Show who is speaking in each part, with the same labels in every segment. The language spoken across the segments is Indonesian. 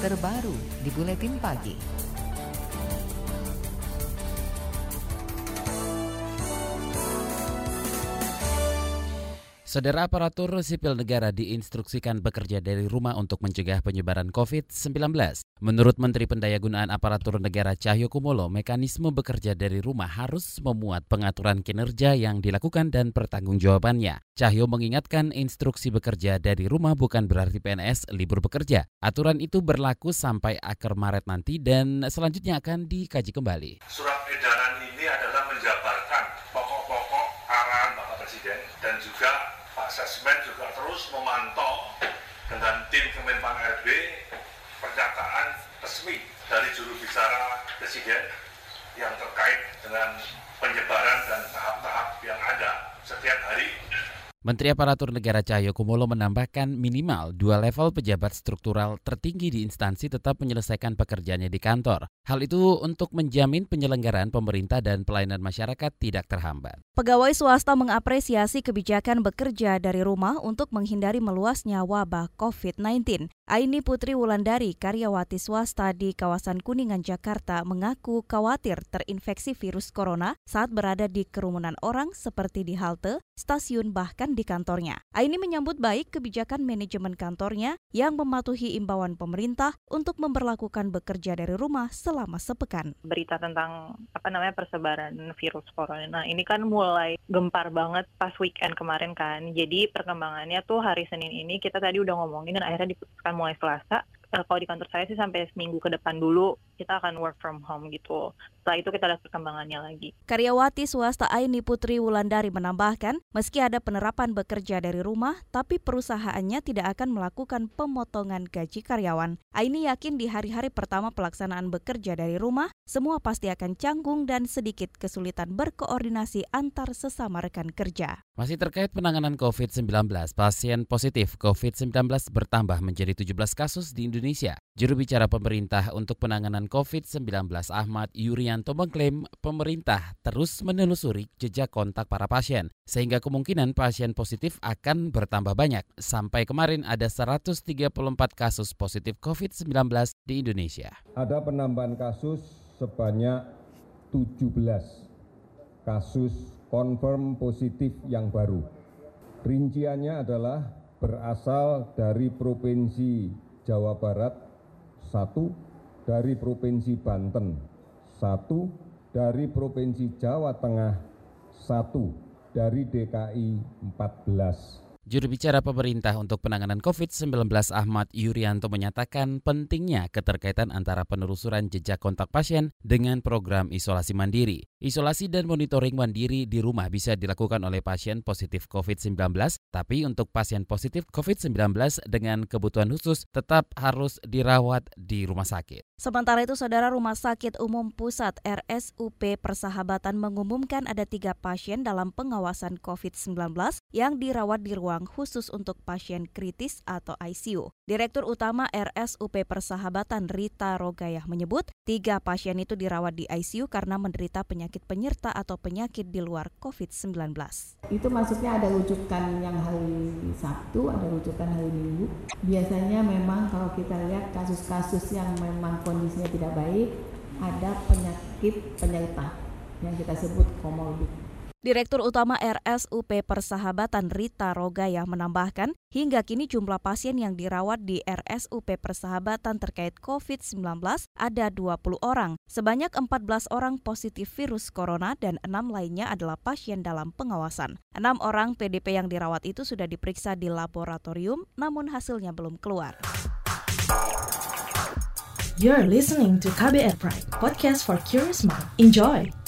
Speaker 1: terbaru di Buletin Pagi.
Speaker 2: Saudara aparatur sipil negara diinstruksikan bekerja dari rumah untuk mencegah penyebaran COVID-19. Menurut Menteri Pendayagunaan Aparatur Negara Cahyo Kumolo, mekanisme bekerja dari rumah harus memuat pengaturan kinerja yang dilakukan dan pertanggungjawabannya. Cahyo mengingatkan instruksi bekerja dari rumah bukan berarti PNS libur bekerja. Aturan itu berlaku sampai akhir Maret nanti dan selanjutnya akan dikaji kembali.
Speaker 3: Surat edaran ini adalah menjabarkan pokok-pokok arahan Bapak Presiden dan juga Asesmen juga terus memantau dengan tim Kemenpan RB pernyataan resmi dari juru bicara Presiden yang terkait dengan penyebaran dan tahap-tahap yang ada setiap hari
Speaker 2: Menteri Aparatur Negara Cahyo Kumolo menambahkan minimal dua level pejabat struktural tertinggi di instansi tetap menyelesaikan pekerjaannya di kantor. Hal itu untuk menjamin penyelenggaraan pemerintah dan pelayanan masyarakat tidak terhambat.
Speaker 4: Pegawai swasta mengapresiasi kebijakan bekerja dari rumah untuk menghindari meluasnya wabah COVID-19. Aini Putri Wulandari, karyawati swasta di kawasan Kuningan, Jakarta, mengaku khawatir terinfeksi virus corona saat berada di kerumunan orang seperti di halte, stasiun, bahkan di kantornya. Aini menyambut baik kebijakan manajemen kantornya yang mematuhi imbauan pemerintah untuk memperlakukan bekerja dari rumah selama sepekan.
Speaker 5: Berita tentang apa namanya persebaran virus corona nah, ini kan mulai gempar banget pas weekend kemarin kan. Jadi perkembangannya tuh hari Senin ini kita tadi udah ngomongin dan akhirnya diputuskan mulai Selasa uh, kalau di kantor saya sih sampai seminggu ke depan dulu kita akan work from home gitu. Setelah itu kita lihat perkembangannya lagi.
Speaker 4: Karyawati swasta Aini Putri Wulandari menambahkan, meski ada penerapan bekerja dari rumah, tapi perusahaannya tidak akan melakukan pemotongan gaji karyawan. Aini yakin di hari-hari pertama pelaksanaan bekerja dari rumah, semua pasti akan canggung dan sedikit kesulitan berkoordinasi antar sesama rekan kerja.
Speaker 2: Masih terkait penanganan COVID-19, pasien positif COVID-19 bertambah menjadi 17 kasus di Indonesia. Juru bicara pemerintah untuk penanganan COVID-19 Ahmad Yuri Widianto mengklaim pemerintah terus menelusuri jejak kontak para pasien, sehingga kemungkinan pasien positif akan bertambah banyak. Sampai kemarin ada 134 kasus positif COVID-19 di Indonesia.
Speaker 6: Ada penambahan kasus sebanyak 17 kasus confirm positif yang baru. Rinciannya adalah berasal dari Provinsi Jawa Barat, satu dari Provinsi Banten, satu dari Provinsi Jawa Tengah, satu dari DKI 14.
Speaker 2: Juru bicara pemerintah untuk penanganan COVID-19 Ahmad Yuryanto menyatakan pentingnya keterkaitan antara penelusuran jejak kontak pasien dengan program isolasi mandiri. Isolasi dan monitoring mandiri di rumah bisa dilakukan oleh pasien positif COVID-19, tapi untuk pasien positif COVID-19 dengan kebutuhan khusus tetap harus dirawat di rumah sakit.
Speaker 4: Sementara itu, Saudara Rumah Sakit Umum Pusat RSUP Persahabatan mengumumkan ada tiga pasien dalam pengawasan COVID-19 yang dirawat di ruang khusus untuk pasien kritis atau ICU. Direktur Utama RSUP Persahabatan Rita Rogayah menyebut, tiga pasien itu dirawat di ICU karena menderita penyakit penyerta atau penyakit di luar COVID-19.
Speaker 7: Itu maksudnya ada rujukan yang hari Sabtu, ada rujukan hari Minggu. Biasanya memang kalau kita lihat kasus-kasus yang memang kondisinya tidak baik, ada penyakit penyerta yang kita sebut komorbid.
Speaker 4: Direktur Utama RSUP Persahabatan Rita Rogaya menambahkan, hingga kini jumlah pasien yang dirawat di RSUP Persahabatan terkait COVID-19 ada 20 orang. Sebanyak 14 orang positif virus corona dan enam lainnya adalah pasien dalam pengawasan. Enam orang PDP yang dirawat itu sudah diperiksa di laboratorium, namun hasilnya belum keluar.
Speaker 8: You're listening to KBR Pride, podcast for curious mind. Enjoy!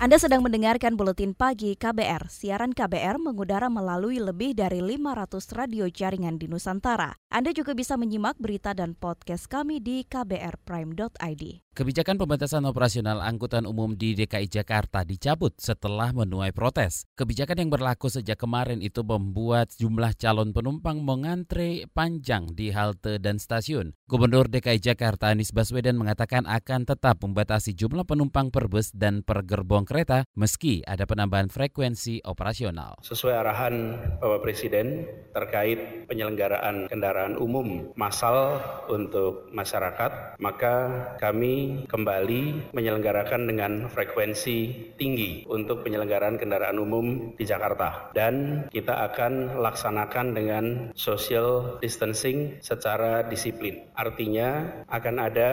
Speaker 4: Anda sedang mendengarkan buletin pagi KBR. Siaran KBR mengudara melalui lebih dari 500 radio jaringan di Nusantara. Anda juga bisa menyimak berita dan podcast kami di kbrprime.id.
Speaker 2: Kebijakan pembatasan operasional angkutan umum di DKI Jakarta dicabut setelah menuai protes. Kebijakan yang berlaku sejak kemarin itu membuat jumlah calon penumpang mengantre panjang di halte dan stasiun. Gubernur DKI Jakarta Anies Baswedan mengatakan akan tetap membatasi jumlah penumpang per bus dan per gerbong kereta meski ada penambahan frekuensi operasional.
Speaker 9: Sesuai arahan Bapak Presiden terkait penyelenggaraan kendaraan umum massal untuk masyarakat, maka kami kembali menyelenggarakan dengan frekuensi tinggi untuk penyelenggaraan kendaraan umum di Jakarta. Dan kita akan laksanakan dengan social distancing secara disiplin. Artinya akan ada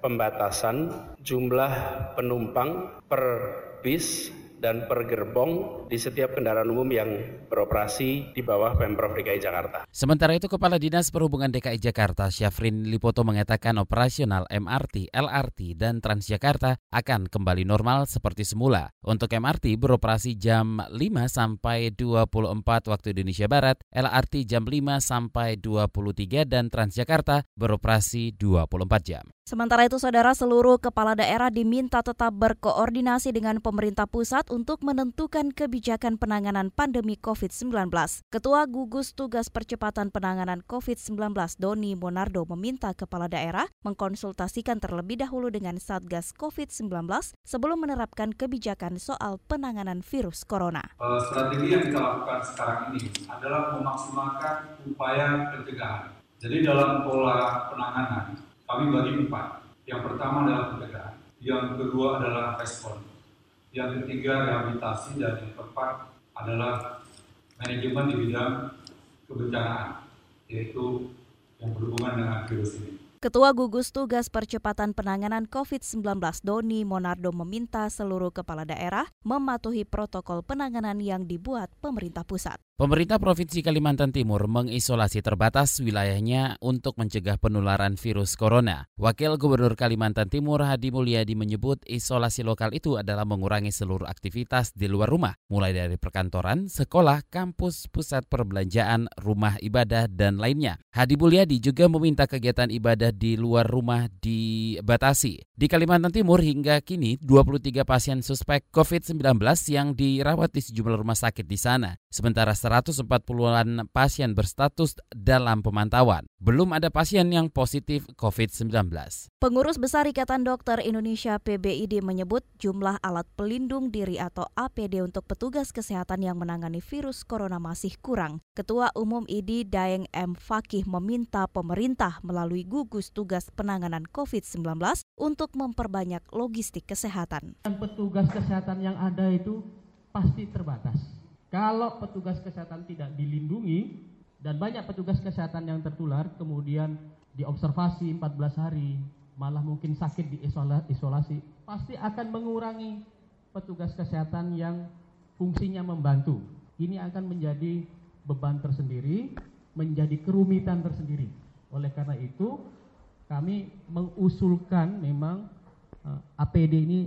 Speaker 9: pembatasan jumlah penumpang per bis dan per gerbong di setiap kendaraan umum yang beroperasi di bawah Pemprov DKI Jakarta.
Speaker 2: Sementara itu Kepala Dinas Perhubungan DKI Jakarta Syafrin Lipoto mengatakan operasional MRT, LRT, dan Transjakarta akan kembali normal seperti semula. Untuk MRT beroperasi jam 5 sampai 24 waktu Indonesia Barat, LRT jam 5 sampai 23 dan Transjakarta beroperasi 24 jam.
Speaker 4: Sementara itu, saudara seluruh kepala daerah diminta tetap berkoordinasi dengan pemerintah pusat untuk menentukan kebijakan penanganan pandemi COVID-19. Ketua Gugus Tugas Percepatan Penanganan COVID-19 Doni Monardo meminta kepala daerah mengkonsultasikan terlebih dahulu dengan Satgas COVID-19 sebelum menerapkan kebijakan soal penanganan virus corona.
Speaker 10: Uh, strategi yang kita lakukan sekarang ini adalah memaksimalkan upaya pencegahan. Jadi dalam pola penanganan kami bagi empat. Yang pertama adalah pencegahan, yang kedua adalah respon, yang ketiga rehabilitasi, dan yang keempat adalah manajemen di bidang kebencanaan, yaitu yang berhubungan dengan virus ini.
Speaker 4: Ketua Gugus Tugas Percepatan Penanganan COVID-19 Doni Monardo meminta seluruh kepala daerah mematuhi protokol penanganan yang dibuat pemerintah pusat.
Speaker 2: Pemerintah Provinsi Kalimantan Timur mengisolasi terbatas wilayahnya untuk mencegah penularan virus corona. Wakil Gubernur Kalimantan Timur Hadi Mulyadi menyebut isolasi lokal itu adalah mengurangi seluruh aktivitas di luar rumah, mulai dari perkantoran, sekolah, kampus, pusat perbelanjaan, rumah ibadah, dan lainnya. Hadi Mulyadi juga meminta kegiatan ibadah di luar rumah dibatasi. Di Kalimantan Timur hingga kini 23 pasien suspek COVID-19 yang dirawat di sejumlah rumah sakit di sana. Sementara 140-an pasien berstatus dalam pemantauan. Belum ada pasien yang positif COVID-19.
Speaker 4: Pengurus Besar Ikatan Dokter Indonesia PBID menyebut jumlah alat pelindung diri atau APD untuk petugas kesehatan yang menangani virus corona masih kurang. Ketua Umum ID Daeng M. Fakih meminta pemerintah melalui gugus tugas penanganan COVID-19 untuk memperbanyak logistik kesehatan.
Speaker 11: Petugas kesehatan yang ada itu pasti terbatas. Kalau petugas kesehatan tidak dilindungi, dan banyak petugas kesehatan yang tertular kemudian diobservasi 14 hari malah mungkin sakit di isolasi pasti akan mengurangi petugas kesehatan yang fungsinya membantu. Ini akan menjadi beban tersendiri menjadi kerumitan tersendiri. Oleh karena itu kami mengusulkan memang eh, APD ini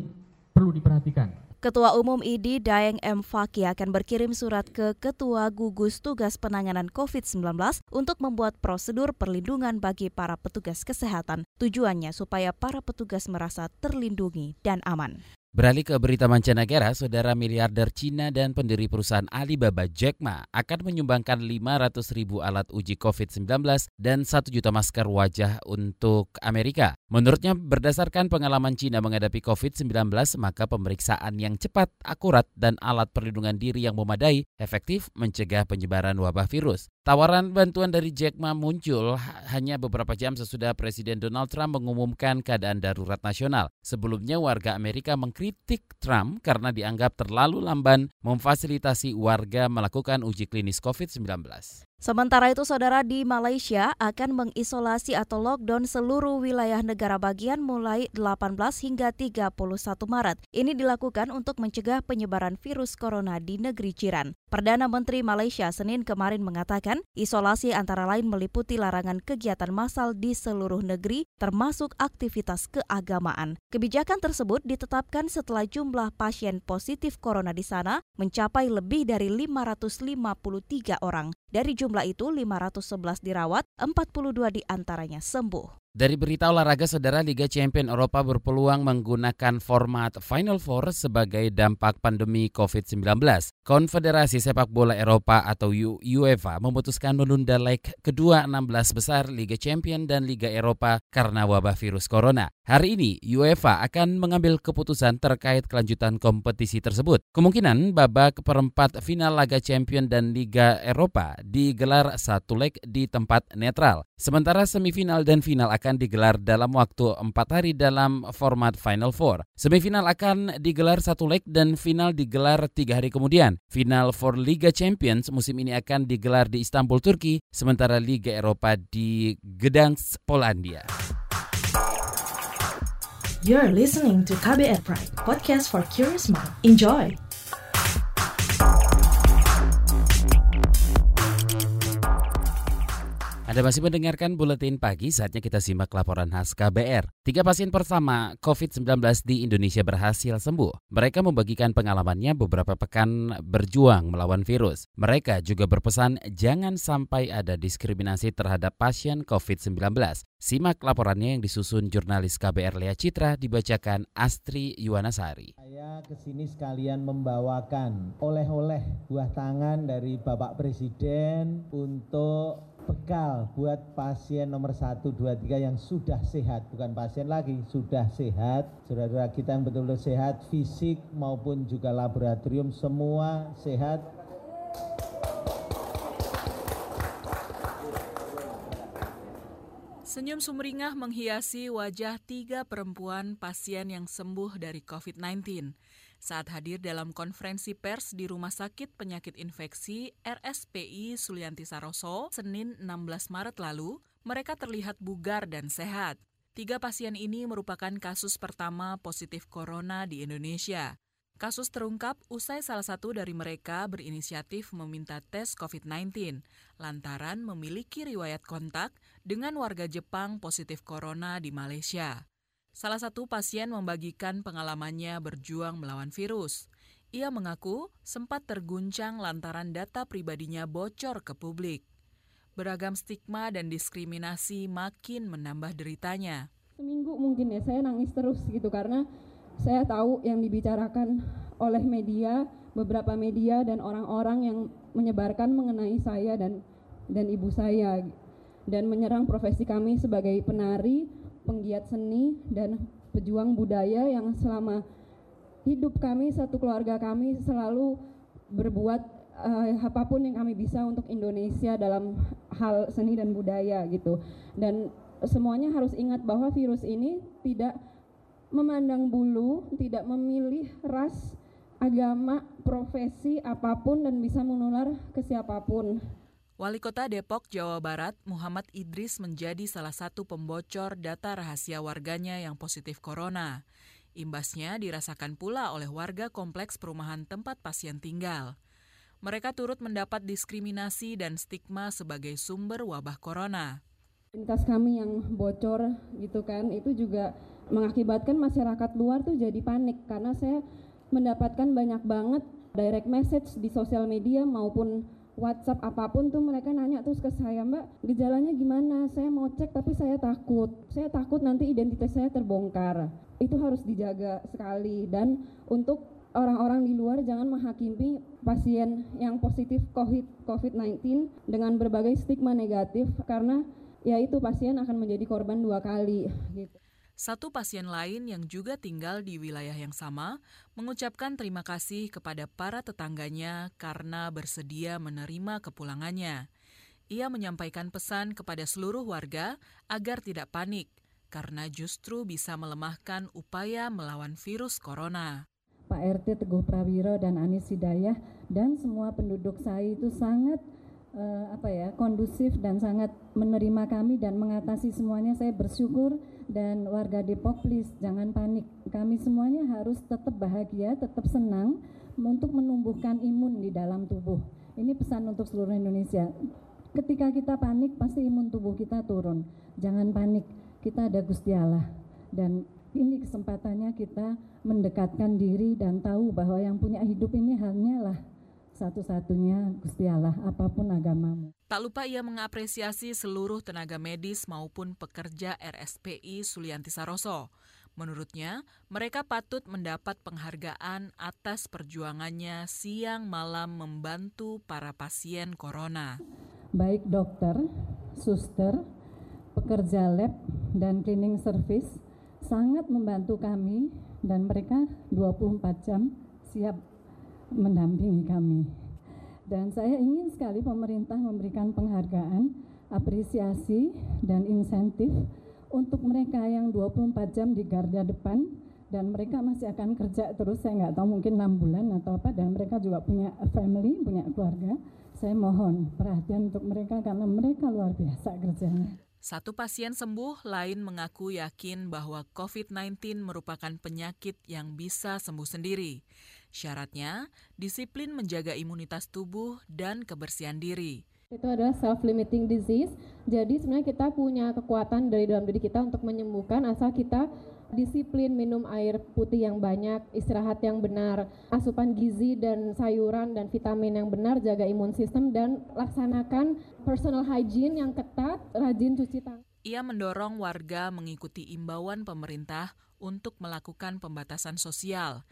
Speaker 11: perlu diperhatikan
Speaker 4: Ketua Umum ID Daeng M. Faki akan berkirim surat ke Ketua Gugus Tugas Penanganan COVID-19 untuk membuat prosedur perlindungan bagi para petugas kesehatan. Tujuannya supaya para petugas merasa terlindungi dan aman.
Speaker 2: Beralih ke berita mancanegara, saudara miliarder Cina dan pendiri perusahaan Alibaba Jack Ma akan menyumbangkan 500 ribu alat uji COVID-19 dan 1 juta masker wajah untuk Amerika. Menurutnya, berdasarkan pengalaman Cina menghadapi COVID-19, maka pemeriksaan yang cepat, akurat, dan alat perlindungan diri yang memadai efektif mencegah penyebaran wabah virus. Tawaran bantuan dari Jack Ma muncul hanya beberapa jam sesudah Presiden Donald Trump mengumumkan keadaan darurat nasional. Sebelumnya warga Amerika mengkritik Trump karena dianggap terlalu lamban memfasilitasi warga melakukan uji klinis COVID-19.
Speaker 4: Sementara itu, saudara di Malaysia akan mengisolasi atau lockdown seluruh wilayah negara bagian mulai 18 hingga 31 Maret. Ini dilakukan untuk mencegah penyebaran virus corona di negeri jiran. Perdana Menteri Malaysia Senin kemarin mengatakan, isolasi antara lain meliputi larangan kegiatan massal di seluruh negeri, termasuk aktivitas keagamaan. Kebijakan tersebut ditetapkan setelah jumlah pasien positif corona di sana mencapai lebih dari 553 orang. Dari jumlah itu, 511 dirawat, 42 di antaranya sembuh.
Speaker 2: Dari berita olahraga, saudara Liga Champion Eropa berpeluang menggunakan format Final Four sebagai dampak pandemi COVID-19. Konfederasi Sepak Bola Eropa atau UEFA memutuskan menunda leg kedua 16 besar Liga Champion dan Liga Eropa karena wabah virus corona. Hari ini, UEFA akan mengambil keputusan terkait kelanjutan kompetisi tersebut. Kemungkinan babak perempat final Liga Champion dan Liga Eropa digelar satu leg di tempat netral. Sementara semifinal dan final akan akan digelar dalam waktu empat hari dalam format Final Four. Semifinal akan digelar satu leg dan final digelar tiga hari kemudian. Final for Liga Champions musim ini akan digelar di Istanbul, Turki, sementara Liga Eropa di Gdansk, Polandia.
Speaker 8: You're listening to KBR Pride, podcast for curious mind. Enjoy!
Speaker 2: Anda masih mendengarkan Buletin Pagi, saatnya kita simak laporan khas KBR. Tiga pasien pertama COVID-19 di Indonesia berhasil sembuh. Mereka membagikan pengalamannya beberapa pekan berjuang melawan virus. Mereka juga berpesan jangan sampai ada diskriminasi terhadap pasien COVID-19. Simak laporannya yang disusun jurnalis KBR Lea Citra dibacakan Astri Yuwanasari.
Speaker 12: Saya ke sini sekalian membawakan oleh-oleh buah tangan dari Bapak Presiden untuk bekal buat pasien nomor 1, 2, 3 yang sudah sehat. Bukan pasien lagi, sudah sehat. Saudara-saudara kita yang betul-betul sehat, fisik maupun juga laboratorium semua sehat.
Speaker 13: Senyum sumringah menghiasi wajah tiga perempuan pasien yang sembuh dari COVID-19 saat hadir dalam konferensi pers di Rumah Sakit Penyakit Infeksi RSPI Sulianti Saroso Senin 16 Maret lalu, mereka terlihat bugar dan sehat. Tiga pasien ini merupakan kasus pertama positif corona di Indonesia. Kasus terungkap usai salah satu dari mereka berinisiatif meminta tes COVID-19 lantaran memiliki riwayat kontak dengan warga Jepang positif corona di Malaysia. Salah satu pasien membagikan pengalamannya berjuang melawan virus. Ia mengaku sempat terguncang lantaran data pribadinya bocor ke publik. Beragam stigma dan diskriminasi makin menambah deritanya.
Speaker 14: Seminggu mungkin ya saya nangis terus gitu karena saya tahu yang dibicarakan oleh media, beberapa media dan orang-orang yang menyebarkan mengenai saya dan dan ibu saya dan menyerang profesi kami sebagai penari penggiat seni dan pejuang budaya yang selama hidup kami satu keluarga kami selalu berbuat uh, apa pun yang kami bisa untuk Indonesia dalam hal seni dan budaya gitu dan semuanya harus ingat bahwa virus ini tidak memandang bulu, tidak memilih ras, agama, profesi apa pun dan bisa menular ke siapa pun.
Speaker 13: Wali Kota Depok, Jawa Barat, Muhammad Idris menjadi salah satu pembocor data rahasia warganya yang positif corona. Imbasnya dirasakan pula oleh warga kompleks perumahan tempat pasien tinggal. Mereka turut mendapat diskriminasi dan stigma sebagai sumber wabah corona.
Speaker 14: Lintas kami yang bocor gitu kan, itu juga mengakibatkan masyarakat luar tuh jadi panik karena saya mendapatkan banyak banget direct message di sosial media maupun WhatsApp apa pun tuh mereka nanya terus ke saya Mbak gejalanya gimana? Saya mau cek tapi saya takut. Saya takut nanti identitas saya terbongkar. Itu harus dijaga sekali. Dan untuk orang-orang di luar jangan menghakimi pasien yang positif COVID COVID-19 dengan berbagai stigma negatif karena ya itu pasien akan menjadi korban dua kali gitu.
Speaker 13: Satu pasien lain yang juga tinggal di wilayah yang sama mengucapkan terima kasih kepada para tetangganya karena bersedia menerima kepulangannya. Ia menyampaikan pesan kepada seluruh warga agar tidak panik karena justru bisa melemahkan upaya melawan virus corona.
Speaker 14: Pak RT Teguh Prawiro dan Anis Hidayah dan semua penduduk saya itu sangat uh, apa ya kondusif dan sangat menerima kami dan mengatasi semuanya saya bersyukur dan warga Depok please jangan panik. Kami semuanya harus tetap bahagia, tetap senang untuk menumbuhkan imun di dalam tubuh. Ini pesan untuk seluruh Indonesia. Ketika kita panik pasti imun tubuh kita turun. Jangan panik. Kita ada Gusti Allah dan ini kesempatannya kita mendekatkan diri dan tahu bahwa yang punya hidup ini hanyalah satu-satunya Gusti Allah apa pun agamamu.
Speaker 13: Tak lupa ia mengapresiasi seluruh tenaga medis maupun pekerja RSPI Sulianti Saroso. Menurutnya, mereka patut mendapat penghargaan atas perjuangannya siang malam membantu para pasien corona.
Speaker 14: Baik dokter, suster, pekerja lab, dan cleaning service sangat membantu kami dan mereka 24 jam siap mendampingi kami. Dan saya ingin sekali pemerintah memberikan penghargaan, apresiasi, dan insentif untuk mereka yang 24 jam di garda depan dan mereka masih akan kerja terus saya nggak tahu mungkin enam bulan atau apa dan mereka juga punya family punya keluarga saya mohon perhatian untuk mereka karena mereka luar biasa kerjanya
Speaker 13: satu pasien sembuh lain mengaku yakin bahwa COVID-19 merupakan penyakit yang bisa sembuh sendiri. Syaratnya, disiplin menjaga imunitas tubuh dan kebersihan diri
Speaker 14: itu adalah self-limiting disease. Jadi sebenarnya kita punya kekuatan dari dalam diri kita untuk menyembuhkan asal kita disiplin minum air putih yang banyak, istirahat yang benar, asupan gizi dan sayuran dan vitamin yang benar, jaga imun sistem dan laksanakan personal hygiene yang ketat, rajin cuci tangan.
Speaker 13: Ia mendorong warga mengikuti imbauan pemerintah untuk melakukan pembatasan sosial.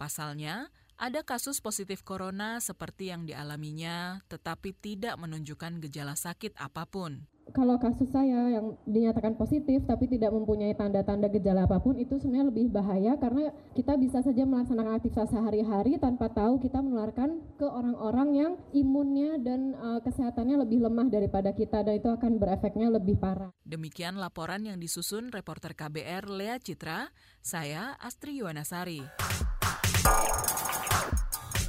Speaker 13: Pasalnya, ada kasus positif corona seperti yang dialaminya, tetapi tidak menunjukkan gejala sakit apa pun.
Speaker 14: Kalau kasus saya yang dinyatakan positif tapi tidak mempunyai tanda-tanda gejala apa pun itu sebenarnya lebih bahaya karena kita bisa saja melaksanakan aktivitas sehari-hari tanpa tahu kita menularkan ke orang-orang yang imunnya dan uh, kesehatannya lebih lemah daripada kita dan itu akan berefeknya lebih parah.
Speaker 13: Demikian laporan yang disusun reporter KBR Lea Citra, saya Astri Yuwanasari.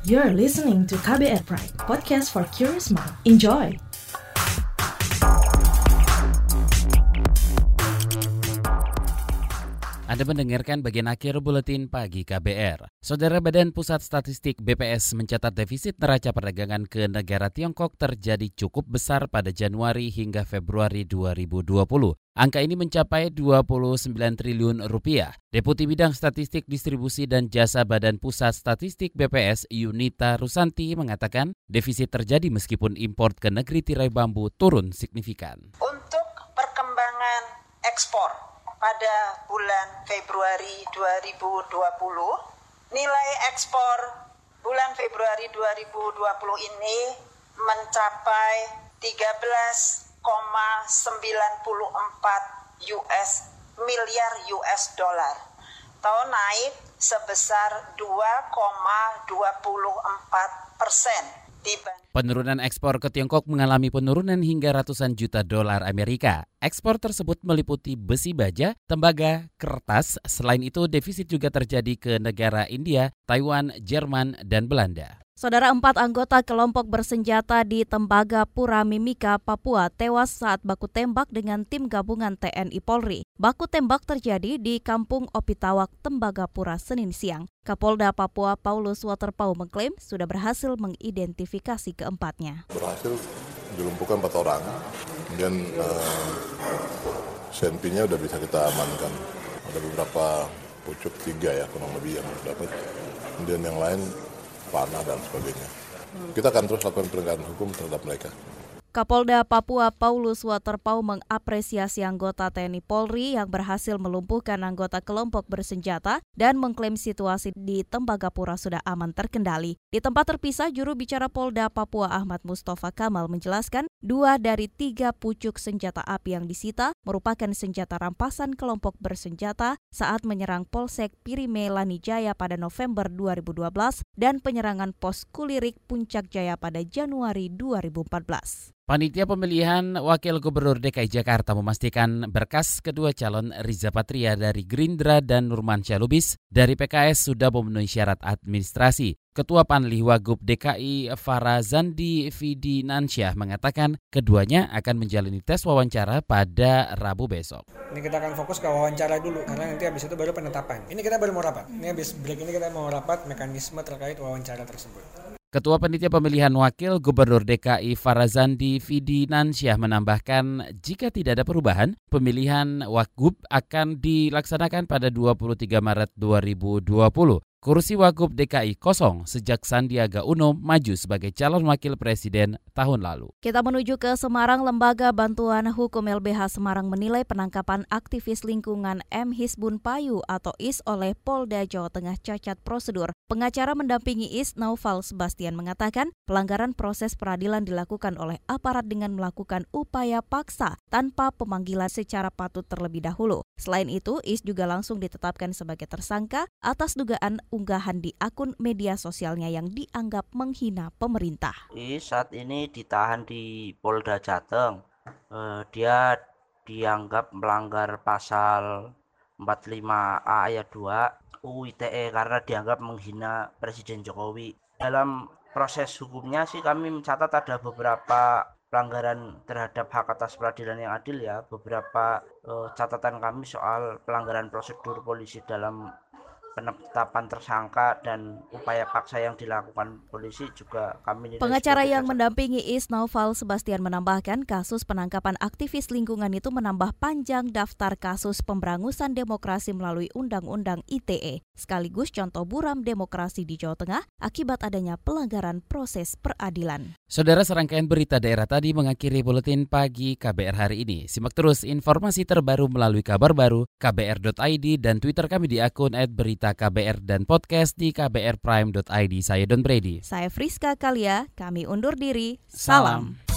Speaker 8: You're listening to KBR Pride, podcast for curious mind. Enjoy!
Speaker 2: Anda mendengarkan bagian akhir buletin pagi KBR. Saudara Badan Pusat Statistik BPS mencatat defisit neraca perdagangan ke negara Tiongkok terjadi cukup besar pada Januari hingga Februari 2020. Angka ini mencapai 29 triliun rupiah. Deputi Bidang Statistik Distribusi dan Jasa Badan Pusat Statistik BPS Yunita Rusanti mengatakan defisit terjadi meskipun impor ke negeri tirai bambu turun signifikan.
Speaker 15: Untuk perkembangan ekspor pada bulan Februari 2020 nilai ekspor bulan Februari 2020 ini mencapai 13,94 US miliar US dollar atau naik sebesar 2,24 persen
Speaker 2: Penurunan ekspor ke Tiongkok mengalami penurunan hingga ratusan juta dolar Amerika. Ekspor tersebut meliputi besi baja, tembaga, kertas. Selain itu, defisit juga terjadi ke negara India, Taiwan, Jerman, dan Belanda.
Speaker 4: Saudara empat anggota kelompok bersenjata di Tembagapura Mimika, Papua tewas saat baku tembak dengan tim gabungan TNI Polri. Baku tembak terjadi di Kampung Opitawak, Tembagapura, Senin siang. Kapolda Papua Paulus Waterpau mengklaim sudah berhasil mengidentifikasi keempatnya.
Speaker 16: Berhasil dilumpuhkan empat orang, kemudian uh, senpinya sudah bisa kita amankan. Ada beberapa pucuk tiga ya kurang lebih yang dapat. Kemudian yang lain panah dan sebagainya. Kita akan terus lakukan penegakan hukum terhadap mereka.
Speaker 4: Kapolda Papua Paulus Waterpau mengapresiasi anggota TNI Polri yang berhasil melumpuhkan anggota kelompok bersenjata dan mengklaim situasi di Tembagapura sudah aman terkendali. Di tempat terpisah, juru bicara Polda Papua Ahmad Mustafa Kamal menjelaskan dua dari tiga pucuk senjata api yang disita merupakan senjata rampasan kelompok bersenjata saat menyerang Polsek Pirime Lanijaya pada November 2012 dan penyerangan pos Kulirik Puncak Jaya pada Januari 2014.
Speaker 2: Panitia pemilihan Wakil Gubernur DKI Jakarta memastikan berkas kedua calon Riza Patria dari Gerindra dan Nurman Syalubis dari PKS sudah memenuhi syarat administrasi. Ketua Panli Wagub DKI Farazandi Fidinansyah mengatakan keduanya akan menjalani tes wawancara pada Rabu besok.
Speaker 17: Ini kita akan fokus ke wawancara dulu karena nanti habis itu baru penetapan. Ini kita baru mau rapat. Ini habis break ini kita mau rapat mekanisme terkait wawancara tersebut.
Speaker 2: Ketua Panitia Pemilihan Wakil Gubernur DKI Farazandi Fidinansyah menambahkan jika tidak ada perubahan, pemilihan Wakgub akan dilaksanakan pada 23 Maret 2020. Kursi Wagub DKI kosong sejak Sandiaga Uno maju sebagai calon wakil presiden tahun lalu.
Speaker 4: Kita menuju ke Semarang, Lembaga Bantuan Hukum LBH Semarang menilai penangkapan aktivis lingkungan M. Hisbun Payu atau IS oleh Polda Jawa Tengah cacat prosedur. Pengacara mendampingi IS, Naufal Sebastian mengatakan pelanggaran proses peradilan dilakukan oleh aparat dengan melakukan upaya paksa tanpa pemanggilan secara patut terlebih dahulu. Selain itu, IS juga langsung ditetapkan sebagai tersangka atas dugaan unggahan di akun media sosialnya yang dianggap menghina pemerintah.
Speaker 18: Saat ini ditahan di Polda Jateng. Uh, dia dianggap melanggar pasal 45A ayat 2 UU ITE karena dianggap menghina Presiden Jokowi. Dalam proses hukumnya sih kami mencatat ada beberapa pelanggaran terhadap hak atas peradilan yang adil ya beberapa uh, catatan kami soal pelanggaran prosedur polisi dalam penetapan tersangka dan upaya paksa yang dilakukan polisi juga kami
Speaker 4: Pengacara yang mendampingi Is Naufal Sebastian menambahkan kasus penangkapan aktivis lingkungan itu menambah panjang daftar kasus pemberangusan demokrasi melalui Undang-Undang ITE sekaligus contoh buram demokrasi di Jawa Tengah akibat adanya pelanggaran proses peradilan.
Speaker 2: Saudara serangkaian berita daerah tadi mengakhiri buletin pagi KBR hari ini. Simak terus informasi terbaru melalui kabar baru kbr.id dan Twitter kami di akun @berita berita KBR dan podcast di kbrprime.id. Saya Don Brady.
Speaker 4: Saya Friska Kalia, kami undur diri. Salam. Salam.